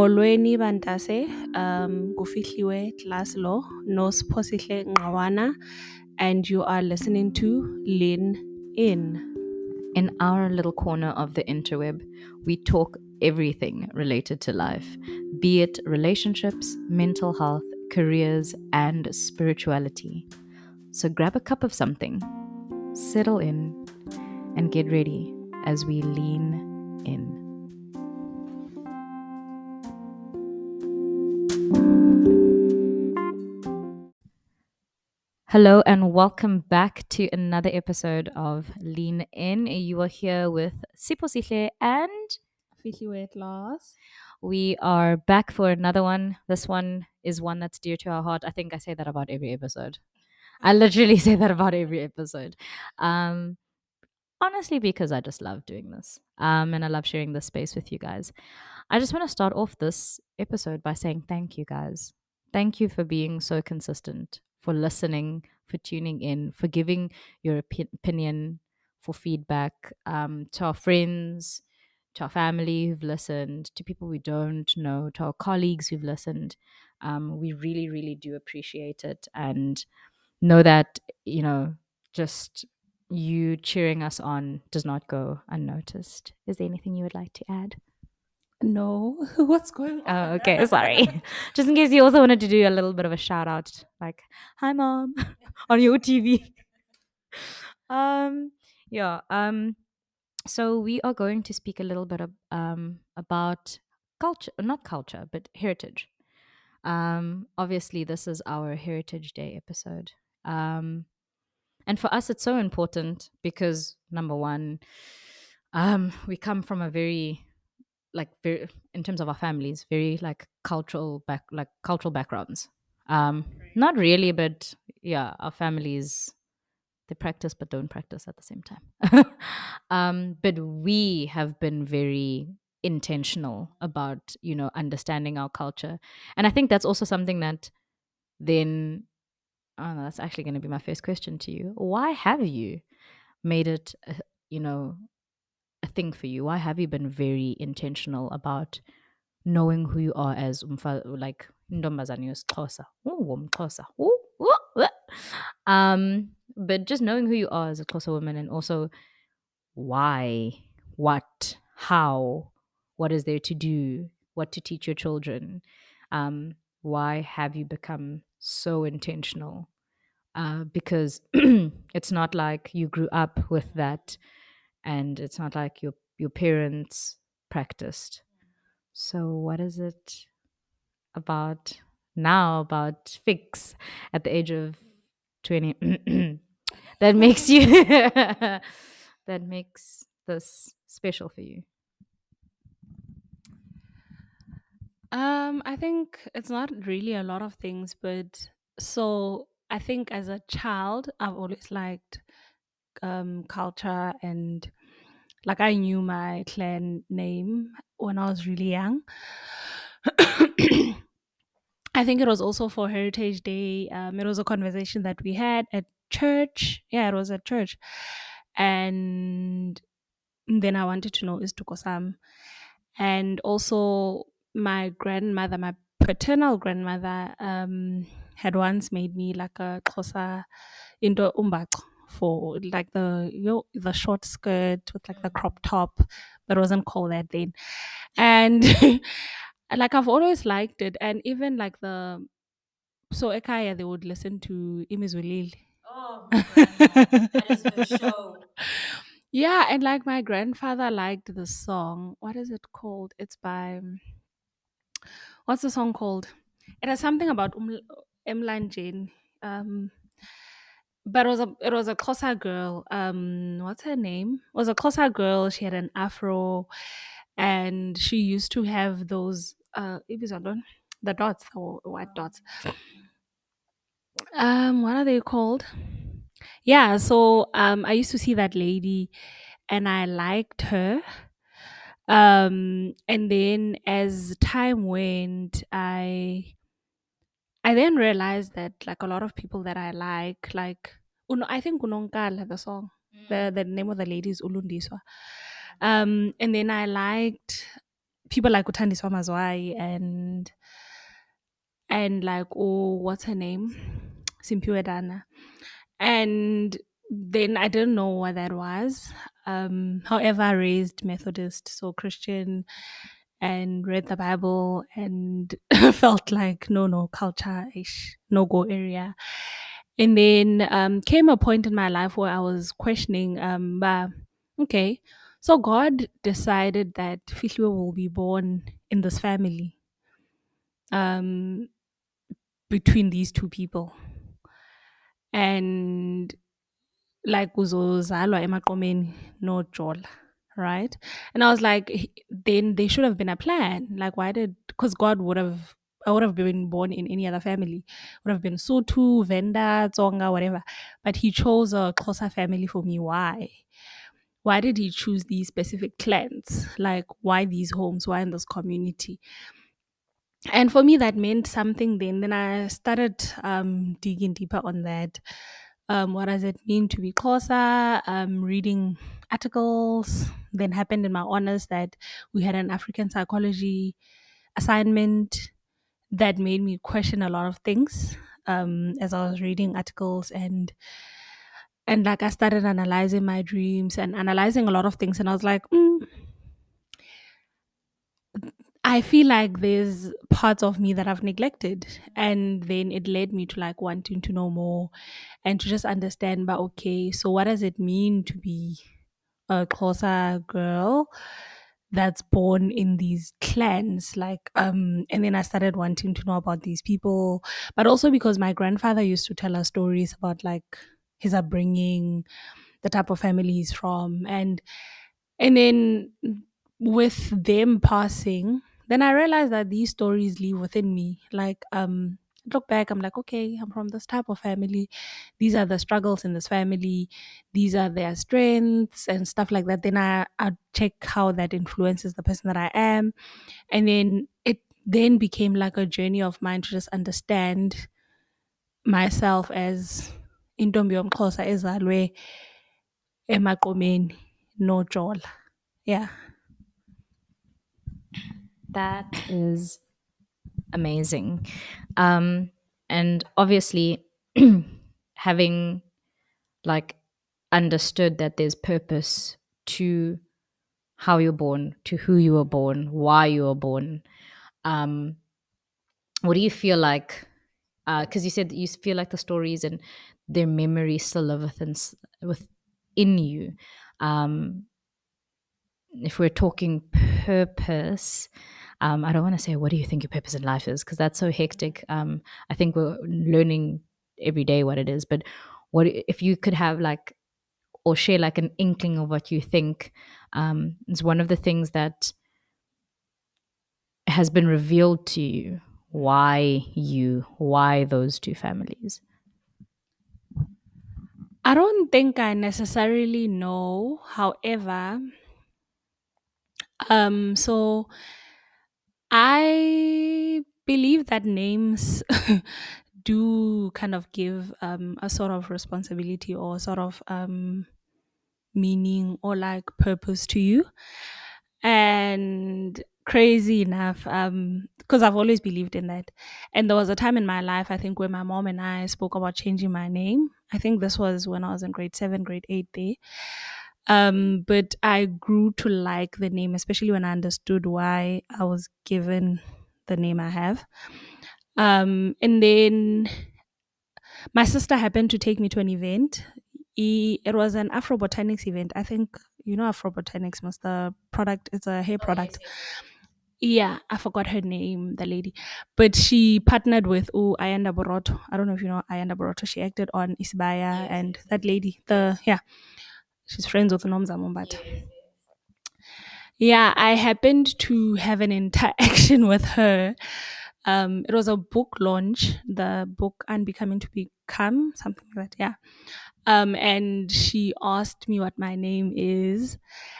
Molweni Bantase, um, Gufihliwe Laslo, Nos Posihle Ngawana, and you are listening to Lean In. In our little corner of the interweb, we talk everything related to life, be it relationships, mental health, careers, and spirituality. So grab a cup of something, settle in, and get ready as we lean in. Hello and welcome back to another episode of Lean In. You are here with Siposihle and Fihliwe at last. we are back for another one. This one is one that's dear to our heart. I think I say that about every episode. I literally say that about every episode. Um, honestly, because I just love doing this. Um, and I love sharing this space with you guys. I just want to start off this episode by saying thank you, guys. Thank you for being so consistent, for listening, for tuning in, for giving your opi- opinion, for feedback um, to our friends, to our family who've listened, to people we don't know, to our colleagues who've listened. Um, we really, really do appreciate it and know that, you know, just you cheering us on does not go unnoticed. Is there anything you would like to add? No, what's going on? Oh, okay. Sorry. Just in case you also wanted to do a little bit of a shout out, like, hi mom, on your TV. um, yeah. Um, so we are going to speak a little bit of, um about culture, not culture, but heritage. Um, obviously, this is our Heritage Day episode. Um, and for us, it's so important because number one, um, we come from a very like very in terms of our families very like cultural back like cultural backgrounds. Um not really but yeah our families they practice but don't practice at the same time. Um but we have been very intentional about you know understanding our culture. And i think that's also something that then oh no, that's actually going to be my first question to you. Why have you made it uh, you know a thing for you? Why have you been very intentional about knowing who you are as umfa, like ntombazane yosiXhosa? UmXhosa. Um, but just knowing who you are as a Xhosa woman and also why, what, how, what is there to do, what to teach your children. Um, why have you become so intentional? Uh, because it's not like you grew up with that and it's not like your your parents practiced. So what is it about now about fix at the age of 20 that makes you that makes this special for you? Um, I think it's not really a lot of things, but so I think as a child, I've always liked um, culture and like I knew my clan name when I was really young. I think it was also for Heritage Day. Um, it was a conversation that we had at church. Yeah, it was at church. And then I wanted to know is Istukosam. And also, my grandmother, my paternal grandmother, um, had once made me like a Xhosa into umbhaco for like the the short skirt with like the crop top, but it wasn't called that then. And like I've always liked it, and even like the so Ekaya they would listen to Imizulil. Oh, that is the show. Yeah, and like my grandfather liked the song. What is it called? It's by what's the song called? It has something about um, Emlan Jane. Um, but it was a it was a Xhosa girl. Um, what's her name? It was a Xhosa girl. She had an afro, and she used to have those uh, the dots, or white dots. Um, what are they called? Yeah, so um, I used to see that lady, and I liked her. Um, and then as time went, I I then realized that like a lot of people that I like, like Uno, I think Unonkala, the song, the the name of the lady is Ulundiswa. Um, and then I liked people like uThandiswa Mazwai and and like oh what's her name? Simphiwe Dana. And then I didn't know what that was. Um however I raised Methodist so Christian and read the Bible and felt like no no culture ish no go area. And then um came a point in my life where I was questioning um okay so God decided that Fihliwe will be born in this family um between these two people. And like uzozalwa emaqomeni no jola right and i was like then there should have been a plan like why did because god would have I would have been born in any other family. Would have been Sotho, Venda, Tsonga, whatever. But he chose a Xhosa family for me. Why? Why did he choose these specific clans? Like, why these homes? Why in this community? and for me that meant something then then i started um digging deeper on that um what does it mean to be Xhosa? Um reading articles then happened in my honors that we had an african psychology assignment that made me question a lot of things um as i was reading articles and and like i started analyzing my dreams and analyzing a lot of things and i was like mm, I feel like there's parts of me that I've neglected. And then it led me to like wanting to know more and to just understand, but okay, so what does it mean to be a Xhosa girl that's born in these clans? Like, um, and then I started wanting to know about these people, but also because my grandfather used to tell us stories about like his upbringing, the type of family he's from, and and then with them passing, then I realized that these stories live within me. Like, um, look back, I'm like, okay, I'm from this type of family. These are the struggles in this family. These are their strengths and stuff like that. Then I, I check how that influences the person that I am. And then it then became like a journey of mine to just understand myself as intombi yomxhosa ezalwe no jola. Yeah. That is amazing. Um, and obviously, having like understood that there's purpose to how you're born, to who you were born, why you were born. Um, what do you feel like? Because you said you feel like the stories and their memory still live within within you. Um, if we're talking purpose, um, I don't want to say what do you think your purpose in life is because that's so hectic. Um, I think we're learning every day what it is, but what if you could have like or share like an inkling of what you think um, is one of the things that has been revealed to you why you why those two families I don't think I necessarily know. However, um, so I believe that names do kind of give um, a sort of responsibility or sort of um, meaning or like purpose to you. And crazy enough, um, because I've always believed in that. And there was a time in my life, I think, where my mom and I spoke about changing my name. I think this was when I was in grade seven, grade eight there. Um, but I grew to like the name, especially when I understood why I was given the name I have. Um, and then my sister happened to take me to an event. It was an Afro Botanics event. I think you know Afro Botanics, must the product it's a hair product. Yeah, I forgot her name, the lady, but she partnered with oh Ayanda Borotho. I don't know if you know Ayanda Borotho. She acted on Isibaya and that lady. The yeah, she's friends with Nomzamo Mbatha. Yeah, I happened to have an interaction with her. Um, it was a book launch, the book Unbecoming to Become, something like that. Yeah. Um, and she asked me what my name is.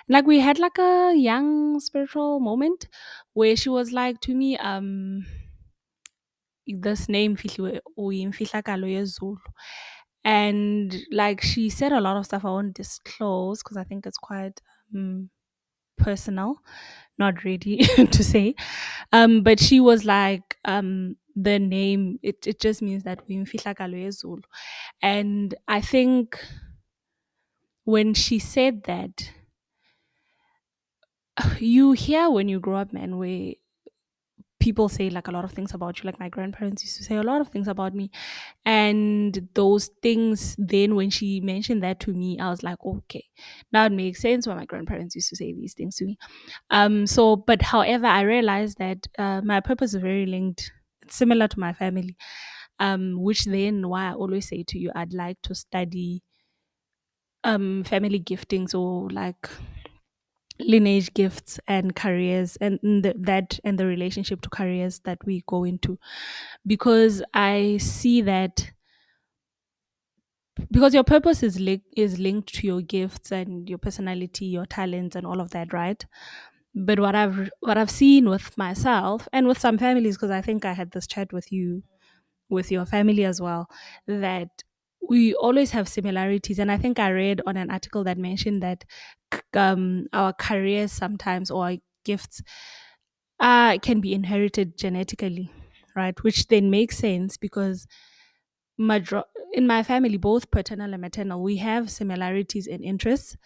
Like we had like a young spiritual moment where she was like to me, um, this name yezulu. And like she said a lot of stuff I won't disclose because I think it's quite um personal, not ready to say. Um, but she was like, um, the name, it, it just means that we Zulu. And I think when she said that, you hear when you grow up, man, where people say like a lot of things about you. Like my grandparents used to say a lot of things about me. And those things, then when she mentioned that to me, I was like, okay, now it makes sense why my grandparents used to say these things to me. Um, so, but however, I realized that uh, my purpose is very linked, it's similar to my family. Um, which then why I always say to you, I'd like to study um family gifting so like lineage gifts and careers and the, that and the relationship to careers that we go into. Because i see that because your purpose is li- is linked to your gifts and your personality your talents and all of that right? But what i've what i've seen with myself and with some families because i think i had this chat with you with your family as well that we always have similarities and i think i read on an article that mentioned that um, our careers sometimes or our gifts uh, can be inherited genetically right? Which then makes sense because major- in my family both paternal and maternal we have similarities in interests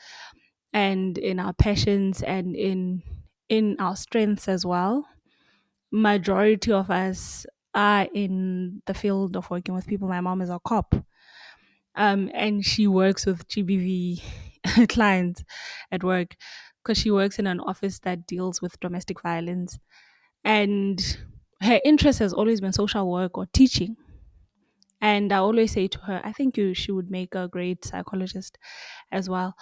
and in our passions and in in our strengths as well. Majority of us are in the field of working with people. My mom is a cop um, and she works with GBV clients at work because she works in an office that deals with domestic violence. And her interest has always been social work or teaching. And I always say to her, I think you she would make a great psychologist as well.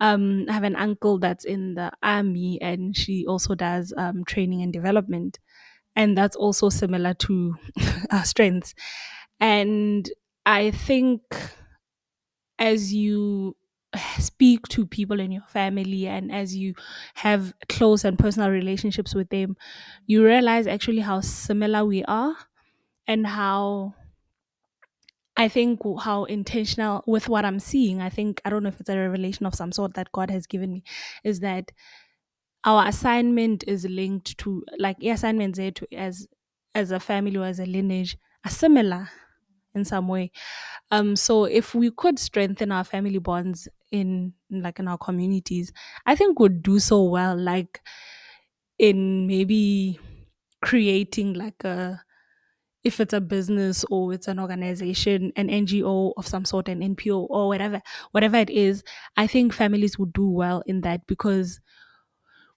Um, I have an uncle that's in the army, and she also does um, training and development, and that's also similar to our strengths. And I think as you speak to people in your family and as you have close and personal relationships with them, you realize actually how similar we are and how I think how intentional with what I'm seeing. I think I don't know if it's a revelation of some sort that God has given me is that our assignment is linked to like assignments there to as as a family or as a lineage are similar in some way. Um, so if we could strengthen our family bonds in like in our communities, I think would do so well. Like in maybe creating like a if it's a business or it's an organization, an NGO of some sort, an NPO or whatever, whatever it is, I think families would do well in that because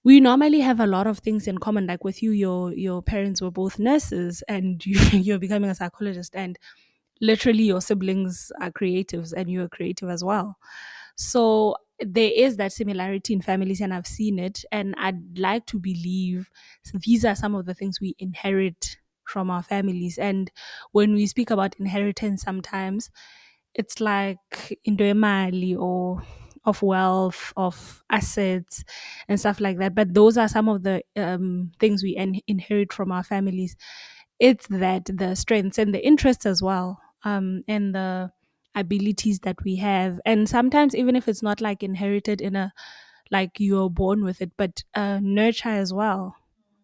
we normally have a lot of things in common. Like with you, your your parents were both nurses and you, you're becoming a psychologist and literally your siblings are creatives and you're creative as well. So there is that similarity in families and I've seen it and I'd like to believe these are some of the things we inherit from our families. And when we speak about inheritance sometimes it's like into or of wealth of assets and stuff like that. But those are some of the um, things we in- inherit from our families. It's that the strengths and the interests as well um, and the abilities that we have. And sometimes, even if it's not like inherited in a like you're born with it, but uh, nurture as well.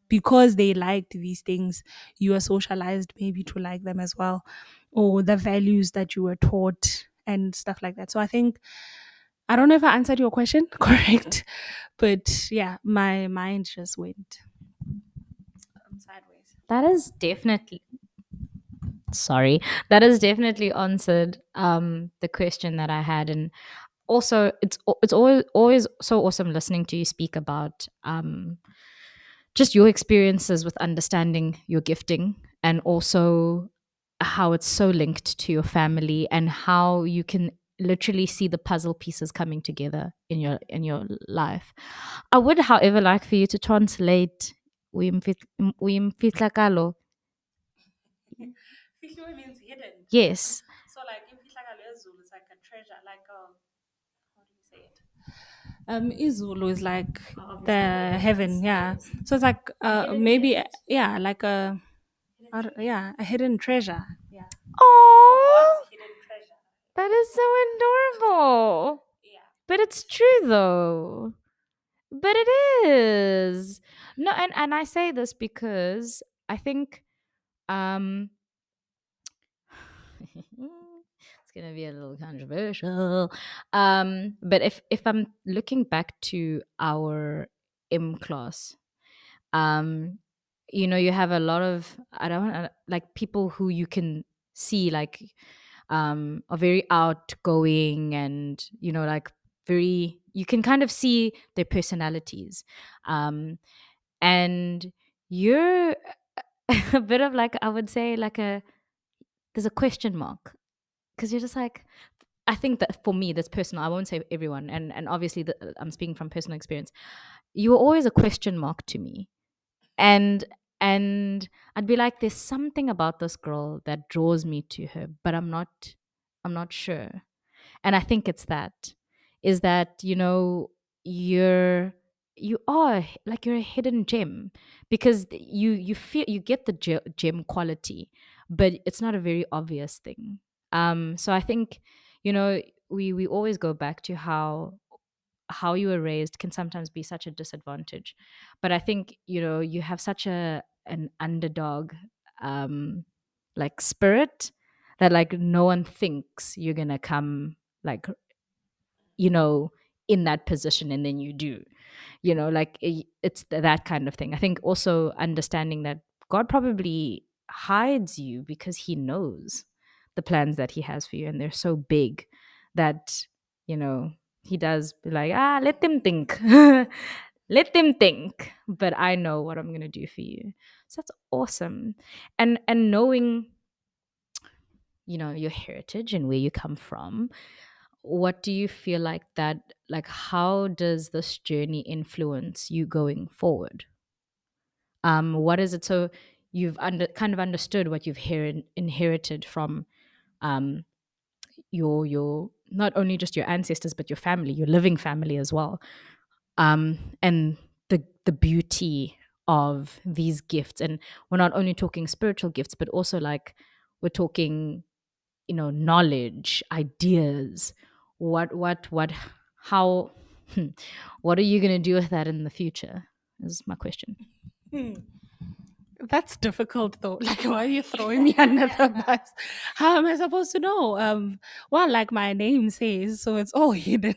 Because they liked these things, you are socialized maybe to like them as well, or the values that you were taught and stuff like that. So I think I don't know if I answered your question correct, but yeah, my mind just went sideways. That is definitely sorry. That has definitely answered um, the question that i had and also it's it's always always so awesome listening to you speak about um, just your experiences with understanding your gifting and also how it's so linked to your family and how you can literally see the puzzle pieces coming together in your in your life. I would however like for you to translate Fihliwe means hidden. yes So like in Fihlakalo Zulu, it's like a treasure, like a how do you say it? Um, Izulu is like the heaven, yeah. So it's like uh maybe yeah, like a don't- yeah, a hidden treasure. Yeah. oh hidden treasure? that is so adorable Yeah. But it's true though. but it is no and and i say this because i think um it's gonna be a little controversial. Um but if if i'm looking back to our m class um you know you have a lot of i don't want like people who you can see like um are very outgoing and you know like very you can kind of see their personalities. Um and you're a bit of like i would say like a there's a question mark. Because you're just like i think that for me that's personal i won't say everyone and and obviously the, i'm speaking from personal experience. You were always a question mark to me. And and i'd be like there's something about this girl that draws me to her but i'm not i'm not sure. And i think it's that is that you know you're you are like you're a hidden gem because you you feel you get the gem quality but it's not a very obvious thing. Um so i think you know we we always go back to how how you were raised can sometimes be such a disadvantage. But i think you know you have such a an underdog um like spirit that like no one thinks you're gonna come like you know in that position and then you do. You know like it's that kind of thing. I think also understanding that god probably hides you because he knows the plans that he has for you and they're so big that you know he does be like ah let them think. Let them think but i know what i'm going to do for you. So that's awesome. And and knowing you know your heritage and where you come from what do you feel like that like how does this journey influence you going forward? Um what is it? So you've under kind of understood what you've her- inherited from um your your not only just your ancestors but your family your living family as well. Um and the the beauty of these gifts and we're not only talking spiritual gifts but also like we're talking you know knowledge ideas. What what what how what are you going to do with that in the future is my question. Hmm. That's difficult though. Like, why are you throwing me under the bus? How am I supposed to know? Um, well, like my name says, so it's all hidden.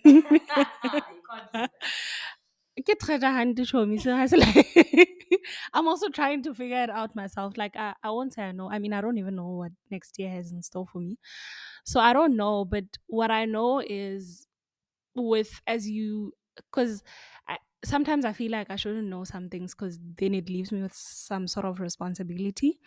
I'm also trying to figure it out myself. Like I, I won't say I know. I mean, I don't even know what next year has in store for me. So I don't know. But what I know is with as you because sometimes I feel like I shouldn't know some things because then it leaves me with some sort of responsibility.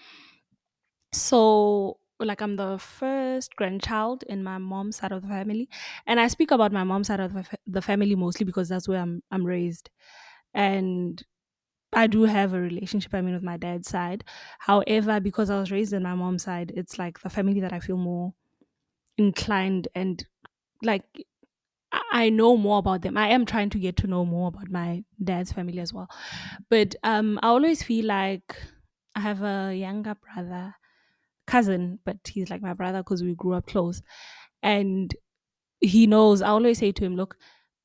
So, like, I'm the first grandchild in my mom's side of the family, and I speak about my mom's side of the family mostly because that's where I'm I'm raised, and I do have a relationship. I mean, with my dad's side. However, because I was raised in my mom's side, it's like the family that I feel more inclined and like I know more about them. I am trying to get to know more about my dad's family as well. But um, I always feel like I have a younger brother, cousin, but he's like my brother because we grew up close. And he knows, I always say to him, look,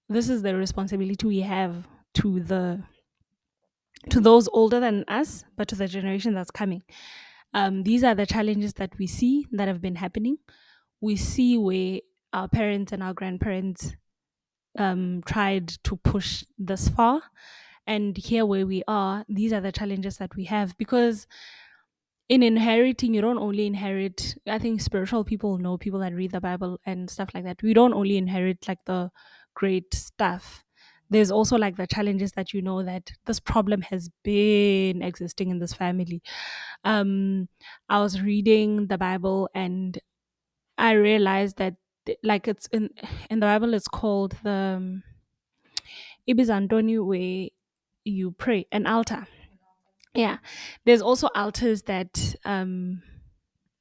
this is the responsibility we have to the to those older than us, but to the generation that's coming. Um, these are the challenges that we see that have been happening. We see where our parents and our grandparents um, tried to push this far. And here where we are, these are the challenges that we have because in inheriting, you don't only inherit, I think spiritual people know, people that read the Bible and stuff like that. We don't only inherit like the great stuff. There's also like the challenges that you know that this problem has been existing in this family. Um, I was reading the Bible and I realized that like it's in in the Bible it's called the um, where you pray an altar. Yeah, there's also altars that um,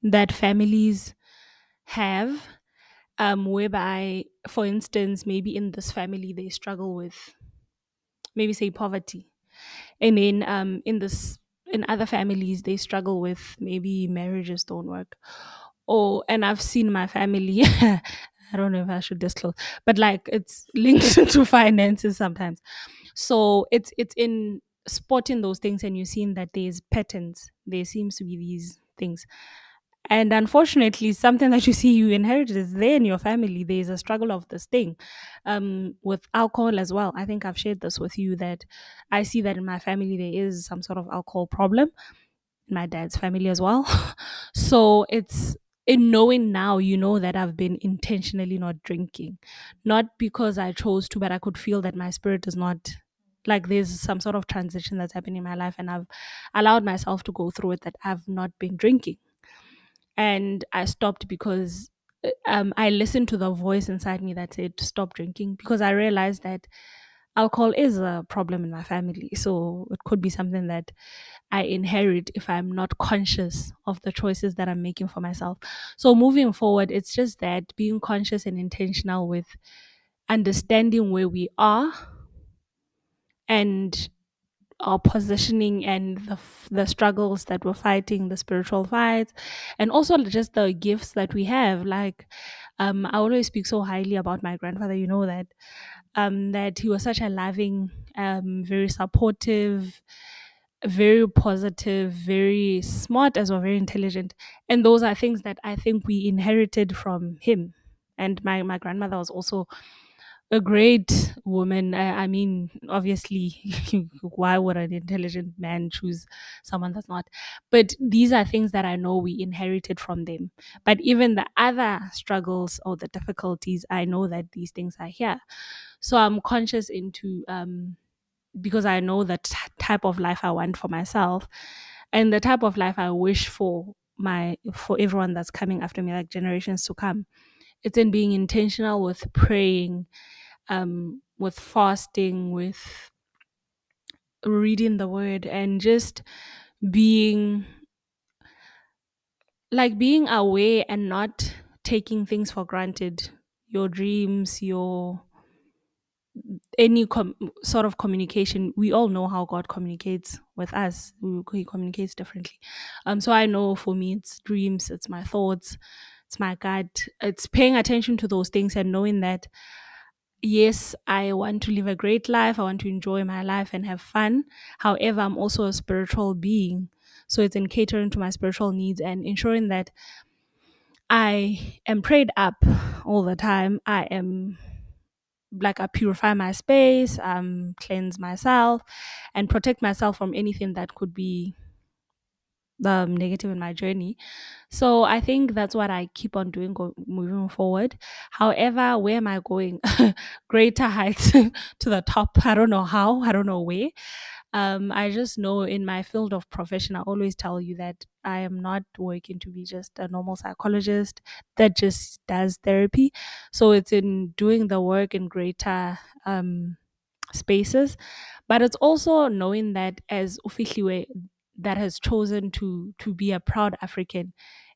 that families have, um, whereby, for instance, maybe in this family they struggle with, maybe say poverty, and then um, in this in other families they struggle with maybe marriages don't work, or and I've seen my family. I don't know if I should disclose, but like it's linked to finances sometimes. So it's it's in spotting those things and you're seeing that there's patterns. There seems to be these things. And unfortunately, something that you see you inherited is there in your family. There's a struggle of this thing um, with alcohol as well. I think I've shared this with you that I see that in my family there is some sort of alcohol problem my dad's family as well. so it's in knowing now, you know that I've been intentionally not drinking, not because I chose to, but I could feel that my spirit is not like there's some sort of transition that's happening in my life, and I've allowed myself to go through it that I've not been drinking. And I stopped because uh, um, I listened to the voice inside me that said stop drinking because I realized that alcohol is a problem in my family. So it could be something that I inherit if I'm not conscious of the choices that I'm making for myself. So moving forward, it's just that being conscious and intentional with understanding where we are and our positioning and the, the struggles that we're fighting, the spiritual fights, and also just the gifts that we have. Like, um, I always speak so highly about my grandfather. You know that, um, that he was such a loving, um, very supportive, very positive, very smart as well, very intelligent, and those are things that I think we inherited from him. And my my grandmother was also a great woman. I, I mean, obviously, why would an intelligent man choose someone that's not? But these are things that I know we inherited from them. But even the other struggles or the difficulties, I know that these things are here. So I'm conscious into um, because I know the t- type of life I want for myself and the type of life I wish for my for everyone that's coming after me, like generations to come. It's in being intentional with praying, um, with fasting, with reading the word, and just being like being aware and not taking things for granted. Your dreams, your any com- sort of communication we all know how god communicates with us. He communicates differently. Um so i know for me it's dreams it's my thoughts it's my gut it's paying attention to those things and knowing that yes i want to live a great life i want to enjoy my life and have fun. However i'm also a spiritual being. So it's in catering to my spiritual needs and ensuring that i am prayed up all the time. I am like I purify my space, um, cleanse myself, and protect myself from anything that could be the negative in my journey. So I think that's what I keep on doing go- moving forward. However, where am I going? Greater heights to the top. I don't know how. I don't know where. Um, I just know in my field of profession, I always tell you that I am not working to be just a normal psychologist that just does therapy. So it's in doing the work in greater um, spaces, but it's also knowing that as Ufihliwe that has chosen to to be a proud African,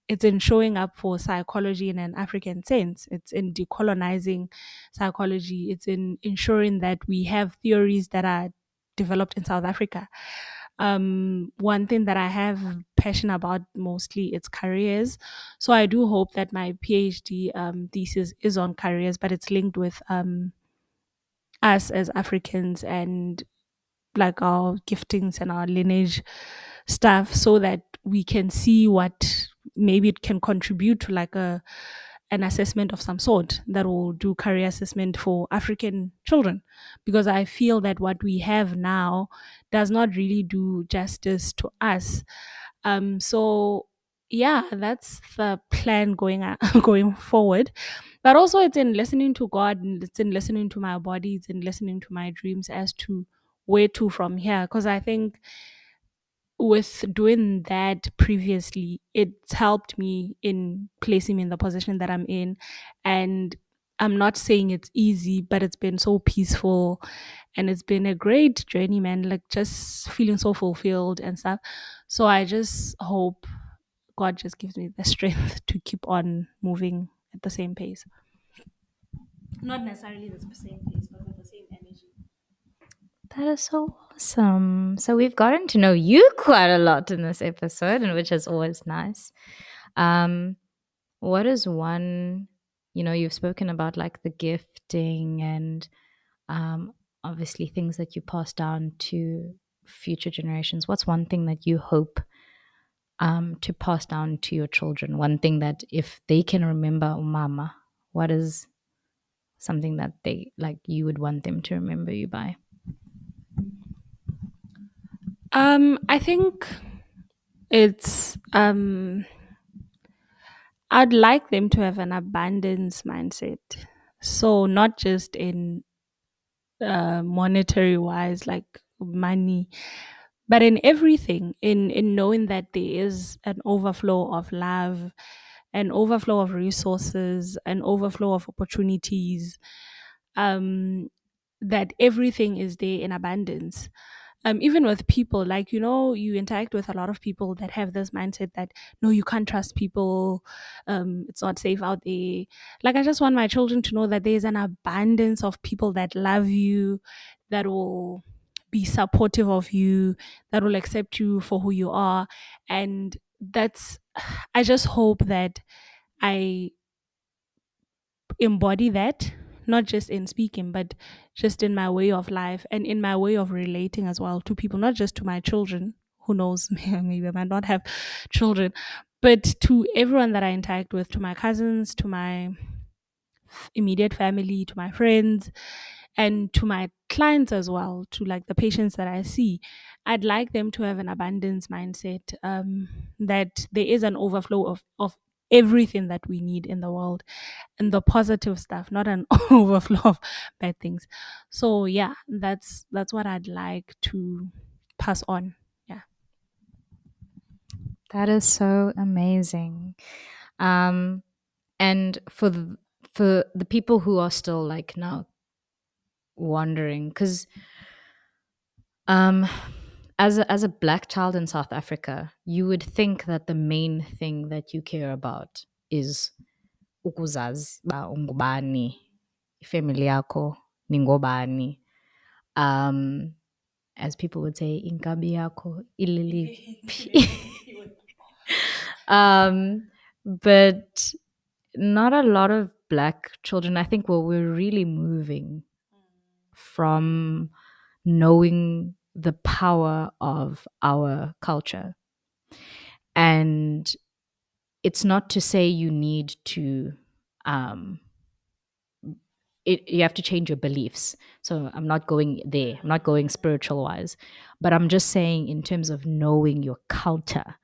it's in showing up for psychology in an African sense. It's in decolonizing psychology. It's in ensuring that we have theories that are developed in South Africa. Um, one thing that I have passion about mostly it's careers. So I do hope that my PhD um, thesis is on careers, but it's linked with um, us as Africans and like our giftings and our lineage stuff, so that we can see what maybe it can contribute to like a an assessment of some sort that will do career assessment for African children because I feel that what we have now does not really do justice to us. Um, so yeah, that's the plan going going forward. But also, it's in listening to God, and it's in listening to my body, it's in listening to my dreams as to where to from here. Because I think with doing that previously, it's helped me in placing me in the position that I'm in. And I'm not saying it's easy, but it's been so peaceful and it's been a great journey, man. Like just feeling so fulfilled and stuff. So I just hope God just gives me the strength to keep on moving at the same pace. Not necessarily the same pace, but with the same energy. That is so awesome. So we've gotten to know you quite a lot in this episode, and which is always nice. Um, what is one, you know, you've spoken about like the gifting and um, obviously things that you pass down to future generations, what's one thing that you hope um, to pass down to your children? One thing that if they can remember mama, what is something that they like you would want them to remember you by? Um, I think it's um I'd like them to have an abundance mindset. So not just in uh, monetary wise, like money, but in everything, in in knowing that there is an overflow of love, an overflow of resources, an overflow of opportunities, um, that everything is there in abundance um, even with people, like, you know, you interact with a lot of people that have this mindset that, no, you can't trust people. Um, it's not safe out there. Like, I just want my children to know that there's an abundance of people that love you, that will be supportive of you, that will accept you for who you are. And that's, I just hope that I embody that not just in speaking, but just in my way of life and in my way of relating as well to people, not just to my children. Who knows? Maybe I might not have children, but to everyone that I interact with, to my cousins, to my immediate family, to my friends, and to my clients as well, to like the patients that I see. I'd like them to have an abundance mindset, um, that there is an overflow of, of everything that we need in the world and the positive stuff not an overflow of bad things. So yeah that's that's what i'd like to pass on. Yeah. That is so amazing. Um and for the, for the people who are still like now wondering because um as a, as a black child in South Africa, you would think that the main thing that you care about is ukuzazi ba ungubani, family yako ningobani. Um, as people would say, inkabi yako ilili. um, but not a lot of black children. I think well, we're really moving from knowing the power of our culture. And it's not to say you need to um, it, you have to change your beliefs. So I'm not going there. I'm not going spiritual wise, but I'm just saying in terms of knowing your culture,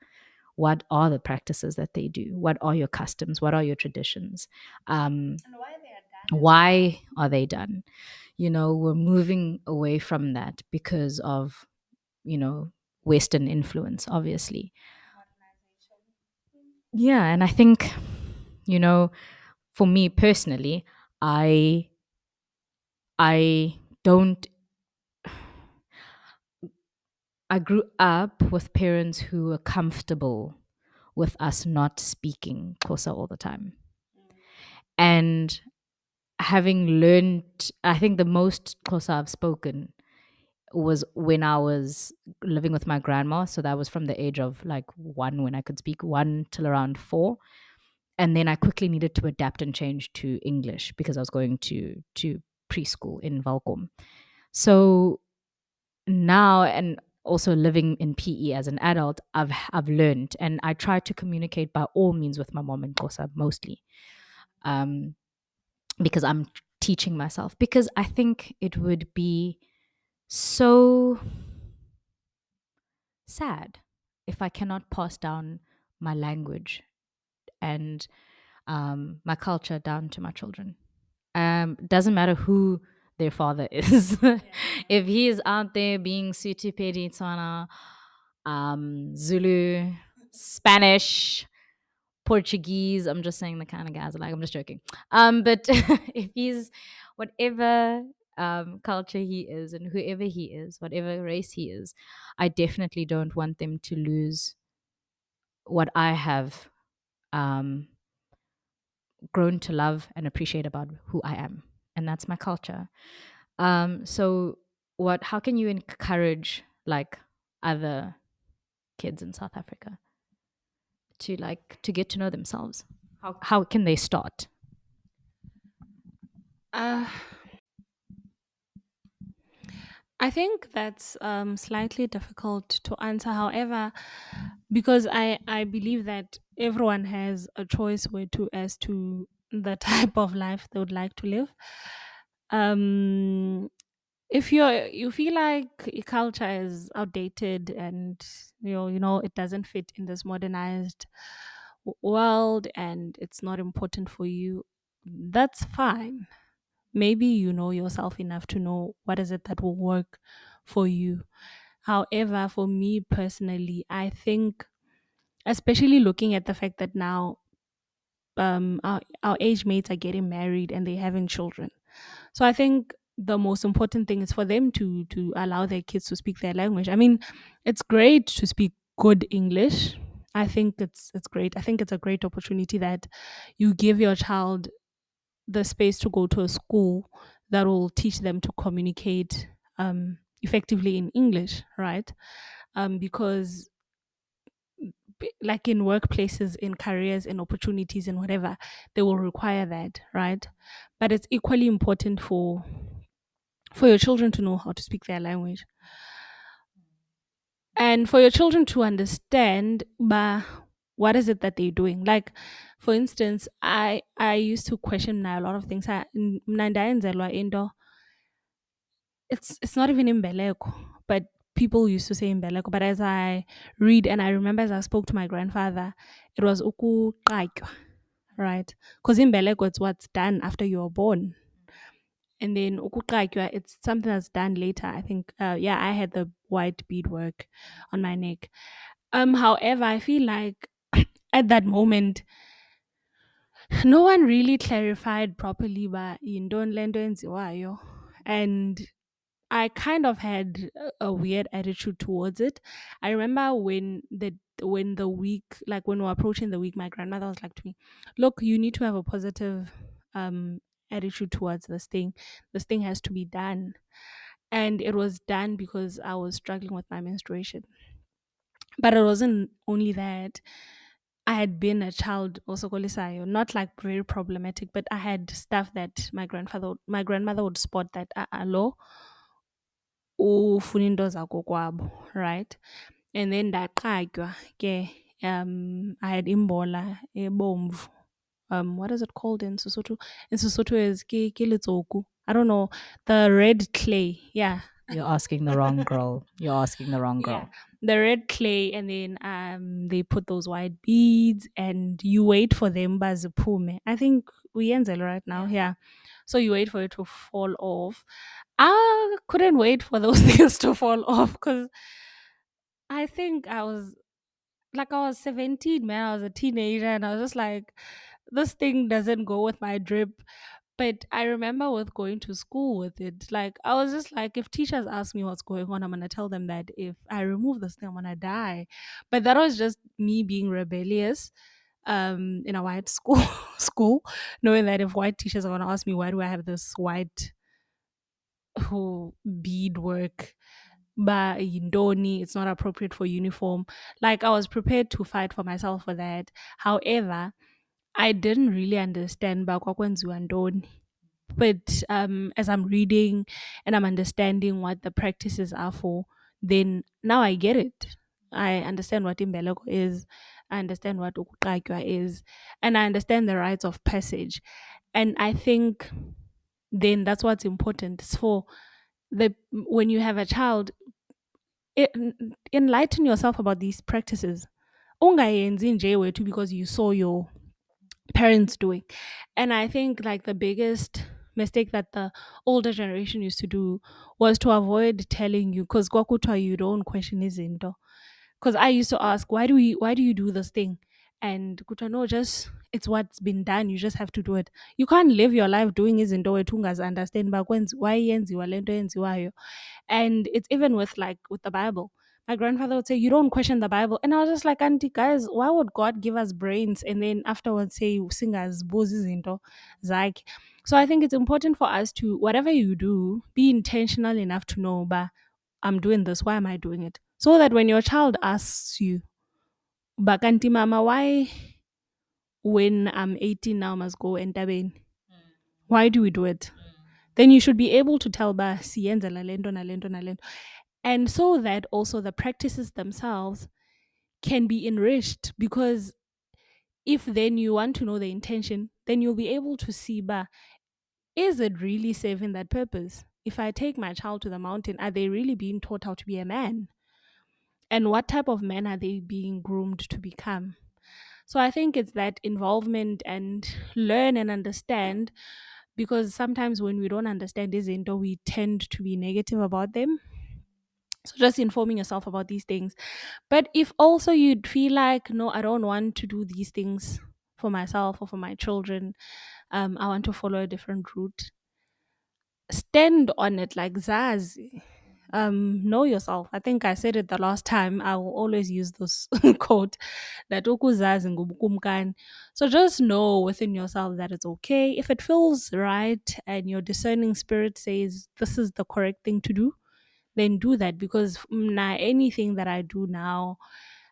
what are the practices that they do? What are your customs? What are your traditions? Um, why, why are they done? You know, we're moving away from that because of you know, Western influence, obviously. Yeah, and I think, you know, for me personally, I I don't I grew up with parents who were comfortable with us not speaking Xhosa all the time. Mm. And having learned, I think the most Xhosa I've spoken was when I was living with my grandma. So that was from the age of like one when I could speak, one till around four. And then I quickly needed to adapt and change to English because I was going to to preschool in Valcom. So now and also living in PE as an adult, I've I've learned and I try to communicate by all means with my mom and Xhosa mostly. Um because I'm teaching myself because I think it would be so sad if I cannot pass down my language and um, my culture down to my children. Um, doesn't matter who their father is. if he is out there being Tswana, um, Zulu, Spanish, Portuguese, I'm just saying the kind of guys I like. I'm just joking. Um, but if he's whatever um, culture he is and whoever he is, whatever race he is, I definitely don't want them to lose what I have um, grown to love and appreciate about who I am, and that's my culture. Um, so, what? How can you encourage like other kids in South Africa to like to get to know themselves? How how can they start? Uh, I think that's um, slightly difficult to answer. However, because I, I believe that everyone has a choice where to as to the type of life they would like to live. Um, if you are you feel like your culture is outdated and you know you know it doesn't fit in this modernized world and it's not important for you, that's fine. Maybe you know yourself enough to know what is it that will work for you. However for me personally i think especially looking at the fact that now um our, our age mates are getting married and they're having children. So i think the most important thing is for them to to allow their kids to speak their language i mean it's great to speak good english i think it's it's great i think it's a great opportunity that you give your child the space to go to a school that will teach them to communicate um, effectively in English, right? Um, because like in workplaces, in careers, in opportunities, and whatever, they will require that, right? But it's equally important for for your children to know how to speak their language. And for your children to understand ba what is it that they're doing? Like for instance i i used to question now a lot of things. I- into it's it's not even imbeleko but people used to say imbeleko. But as i read and i remember as i spoke to my grandfather it was ukuqatywa right? Because imbeleko it's what's done after you're born and then ukuqatywa it's something that's done later i think uh, yeah i had the white beadwork on my neck um however i feel like at that moment no one really clarified properly ba yintoni le nto yenziwayo and I kind of had a weird attitude towards it. I remember when the when the week, like when we were approaching the week, my grandmother was like to me, "Look, you need to have a positive um, attitude towards this thing. This thing has to be done." And it was done because I was struggling with my menstruation. But it wasn't only that. I had been a child also kolisayo, not like very problematic, but I had stuff that my grandfather, my grandmother would spot that uh, low ufuna into zakokwabo right and then ndaqatywa ke um i had imbola ebomvu um what is it called in Sesotho? In Sesotho is ke ke letsoku. I don't know the red clay yeah. You're asking the wrong girl. You're asking the wrong girl. yeah. The red clay and then um they put those white beads and you wait for them bazipume i think we uyenzel right now yeah. so you wait for it to fall off. I couldn't wait for those things to fall off because i think i was like I was 17, man. I was a teenager and I was just like, this thing doesn't go with my drip. But I remember with going to school with it, like I was just like, if teachers ask me what's going on, I'm gonna tell them that if I remove this thing, I'm gonna die. But that was just me being rebellious um in a white school school, knowing that if white teachers are gonna ask me why do I have this white who bead work, but yindoni it's not appropriate for uniform like i was prepared to fight for myself for that however i didn't really understand ba kwakwenziwa ntoni. But um as i'm reading and i'm understanding what the practices are for then now i get it. I understand what imbeleko is. I understand what ukuqatywa is. And i understand the rites of passage. And i think then that's what's important. It's for the when you have a child enlighten yourself about these practices. Ungayenzi nje wethu because you saw your parents doing. And i think like the biggest mistake that the older generation used to do was to avoid telling you because kwakuthiwa you don't question izinto because i used to ask why do we why do you do this thing? And kuthiwa no just it's what's been done. You just have to do it. You can't live your life doing izinto wethu ungazi-understand uba kwenzi- why yenziwa le nto yenziwayo? And it's even with like with the bible my grandfather would say you don't question the bible. And i was just like auntie guys why would god give us brains and then afterwards say singazibuzi into? Zakhe so i think it's important for us to whatever you do be intentional enough to know but i'm doing this. Why am i doing it? So that when your child asks you but auntie mama why when i'm 18 now I must go entabeni mm. why do we do it? Mm. Then you should be able to tell ba siyenza nalento nalento nalento and so that also the practices themselves can be enriched because if then you want to know the intention then you'll be able to see ba is it really serving that purpose? If i take my child to the mountain are they really being taught how to be a man? And what type of men are they being groomed to become? So i think it's that involvement and learn and understand because sometimes when we don't understand this we tend to be negative about them so just informing yourself about these things. But if also you'd feel like no i don't want to do these things for myself or for my children. Um i want to follow a different route stand on it like zaz um know yourself. I think i said it the last time. I will always use this quote that so just know within yourself that it's okay. If it feels right and your discerning spirit says this is the correct thing to do then do that because mm, now anything that i do now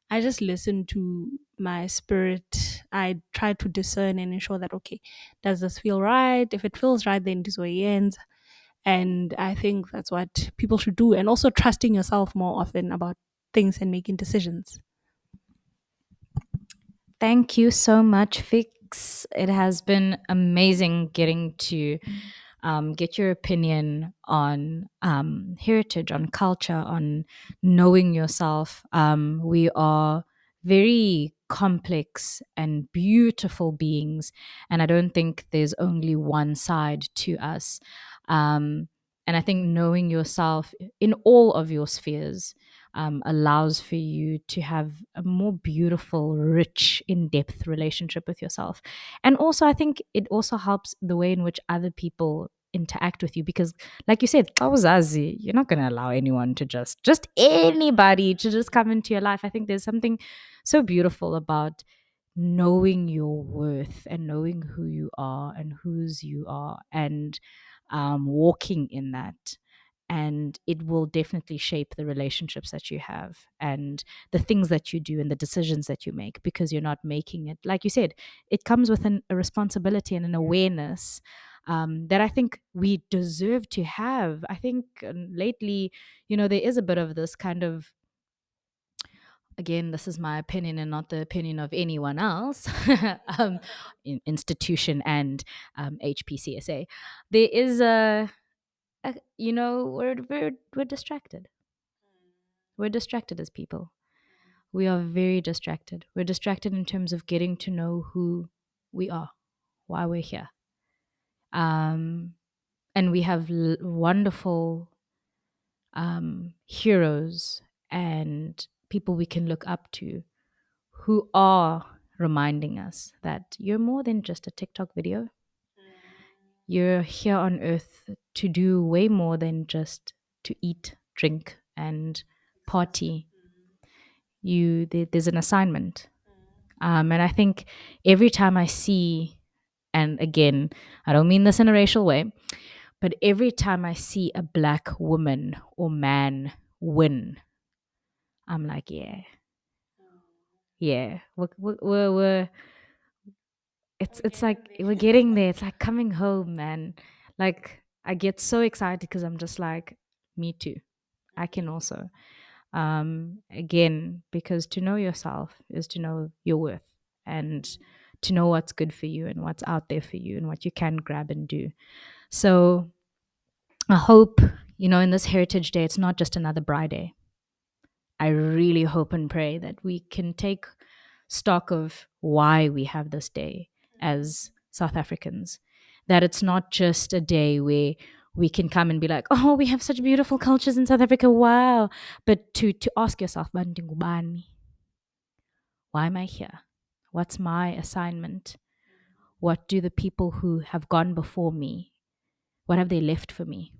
i just listen to my spirit i try to discern and ensure that okay does this feel right if it feels right then this way ends and I think that's what people should do. And also trusting yourself more often about things and making decisions. Thank you so much, Fix. It has been amazing getting to um, get your opinion on um, heritage, on culture, on knowing yourself. Um, we are very complex and beautiful beings, and I don't think there's only one side to us. Um, and I think knowing yourself in all of your spheres um, allows for you to have a more beautiful, rich, in depth relationship with yourself. And also, I think it also helps the way in which other people interact with you because like you said Kawazazi, you're not going to allow anyone to just just anybody to just come into your life. I think there's something so beautiful about knowing your worth and knowing who you are and whose you are and um, walking in that and it will definitely shape the relationships that you have and the things that you do and the decisions that you make because you're not making it like you said it comes with an, a responsibility and an awareness um, that i think we deserve to have. I think uh, lately you know there is a bit of this kind of again, this is my opinion and not the opinion of anyone else, um, in institution and um, HPCSA, there is a, a, you know, we're, we're, we're distracted. We're distracted as people. We are very distracted. We're distracted in terms of getting to know who we are, why we're here. Um, and we have l- wonderful um, heroes and people we can look up to who are reminding us that you're more than just a TikTok video. You're here on earth to do way more than just to eat, drink, and party. You there, there's an assignment, um, and I think every time I see, and again, I don't mean this in a racial way, but every time I see a black woman or man win I'm like, yeah, yeah, we're, we're, we're, it's it's like we're getting there. It's like coming home, man. Like I get so excited because I'm just like, me too. I can also. Um, again, because to know yourself is to know your worth and to know what's good for you and what's out there for you and what you can grab and do. So I hope, you know, in this Heritage Day, it's not just another Braai Day. I really hope and pray that we can take stock of why we have this day as South Africans. That it's not just a day where we can come and be like, oh, we have such beautiful cultures in South Africa, wow. But to, to ask yourself, why am I here? What's my assignment? What do the people who have gone before me, what have they left for me?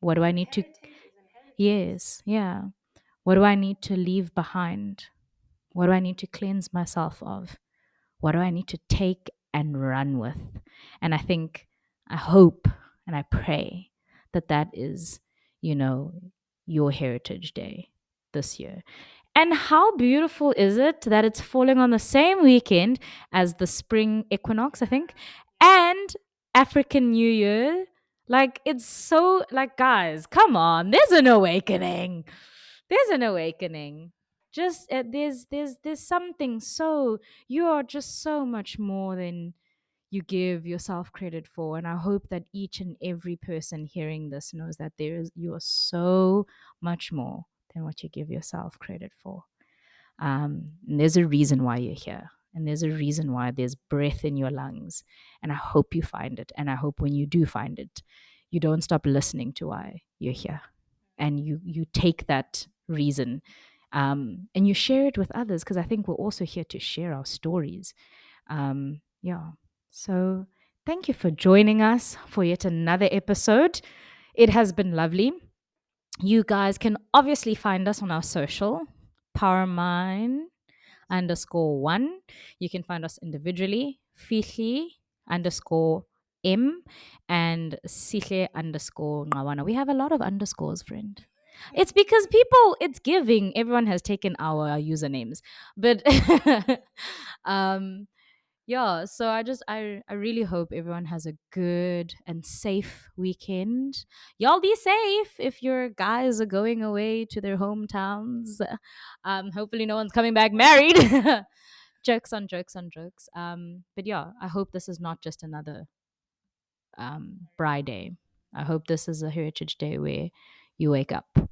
What do I need to? Yes, yeah. What do I need to leave behind? What do I need to cleanse myself of? What do I need to take and run with? And I think, I hope and I pray that that is, you know, your Heritage Day this year. And how beautiful is it that it's falling on the same weekend as the spring equinox, I think, and African New Year? Like it's so like guys, come on. There's an awakening. There's an awakening. Just uh, there's there's there's something so you are just so much more than you give yourself credit for and I hope that each and every person hearing this knows that there is you are so much more than what you give yourself credit for. Um, and there's a reason why you're here. And there's a reason why there's breath in your lungs. And I hope you find it. And I hope when you do find it, you don't stop listening to why you're here. And you you take that reason um, and you share it with others because I think we're also here to share our stories. Um, yeah. So thank you for joining us for yet another episode. It has been lovely. You guys can obviously find us on our social, Powermine underscore one. You can find us individually, Fihli underscore M and Sihle underscore Ngawana. We have a lot of underscores, friend. It's because people, it's giving. Everyone has taken our usernames. But um yeah, so I just I I really hope everyone has a good and safe weekend. Y'all be safe if your guys are going away to their hometowns. Um hopefully no one's coming back married. jokes on jokes on jokes. Um but yeah, I hope this is not just another um day. I hope this is a heritage day where you wake up.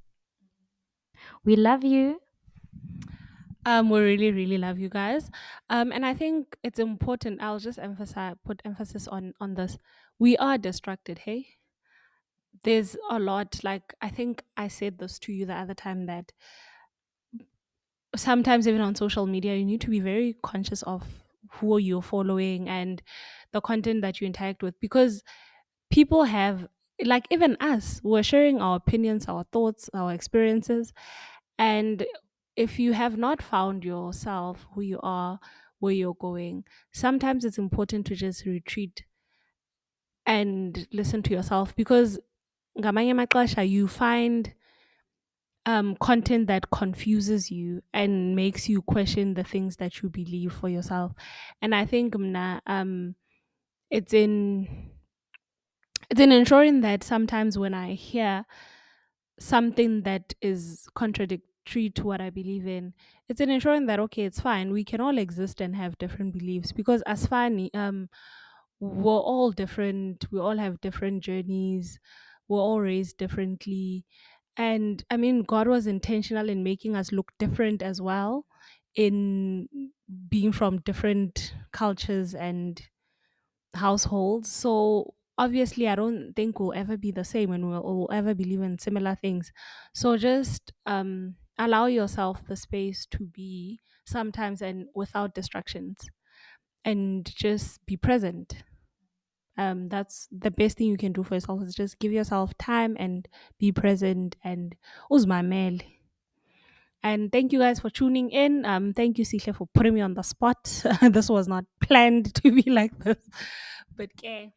We love you. Um, we really, really love you guys. Um, and I think it's important. I'll just emphasize, put emphasis on on this. We are distracted. Hey, there's a lot. Like I think I said this to you the other time that sometimes even on social media, you need to be very conscious of who you're following and the content that you interact with because people have like even us we're sharing our opinions our thoughts our experiences. And if you have not found yourself who you are where you're going sometimes it's important to just retreat and listen to yourself because ngamanye amaxesha you find um, content that confuses you and makes you question the things that you believe for yourself. And i think um, it's in it's in ensuring that sometimes when I hear something that is contradictory to what I believe in, it's in ensuring that okay, it's fine. We can all exist and have different beliefs because as fani, um, we're all different. We all have different journeys. We're all raised differently, and I mean, God was intentional in making us look different as well, in being from different cultures and households. So obviously, I don't think we'll ever be the same and we'll, we'll ever believe in similar things. So just um, allow yourself the space to be sometimes and without distractions and just be present. Um, that's the best thing you can do for yourself is just give yourself time and be present and uzmamel. And thank you guys for tuning in. Um, thank you, Sihle, for putting me on the spot. this was not planned to be like this. But okay.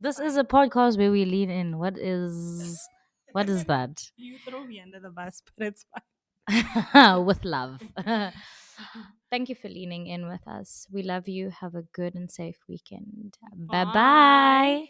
This is a podcast where we lean in. What is what is that? You throw me under the bus, but it's fine. with love. Thank you for leaning in with us. We love you. Have a good and safe weekend. Bye bye.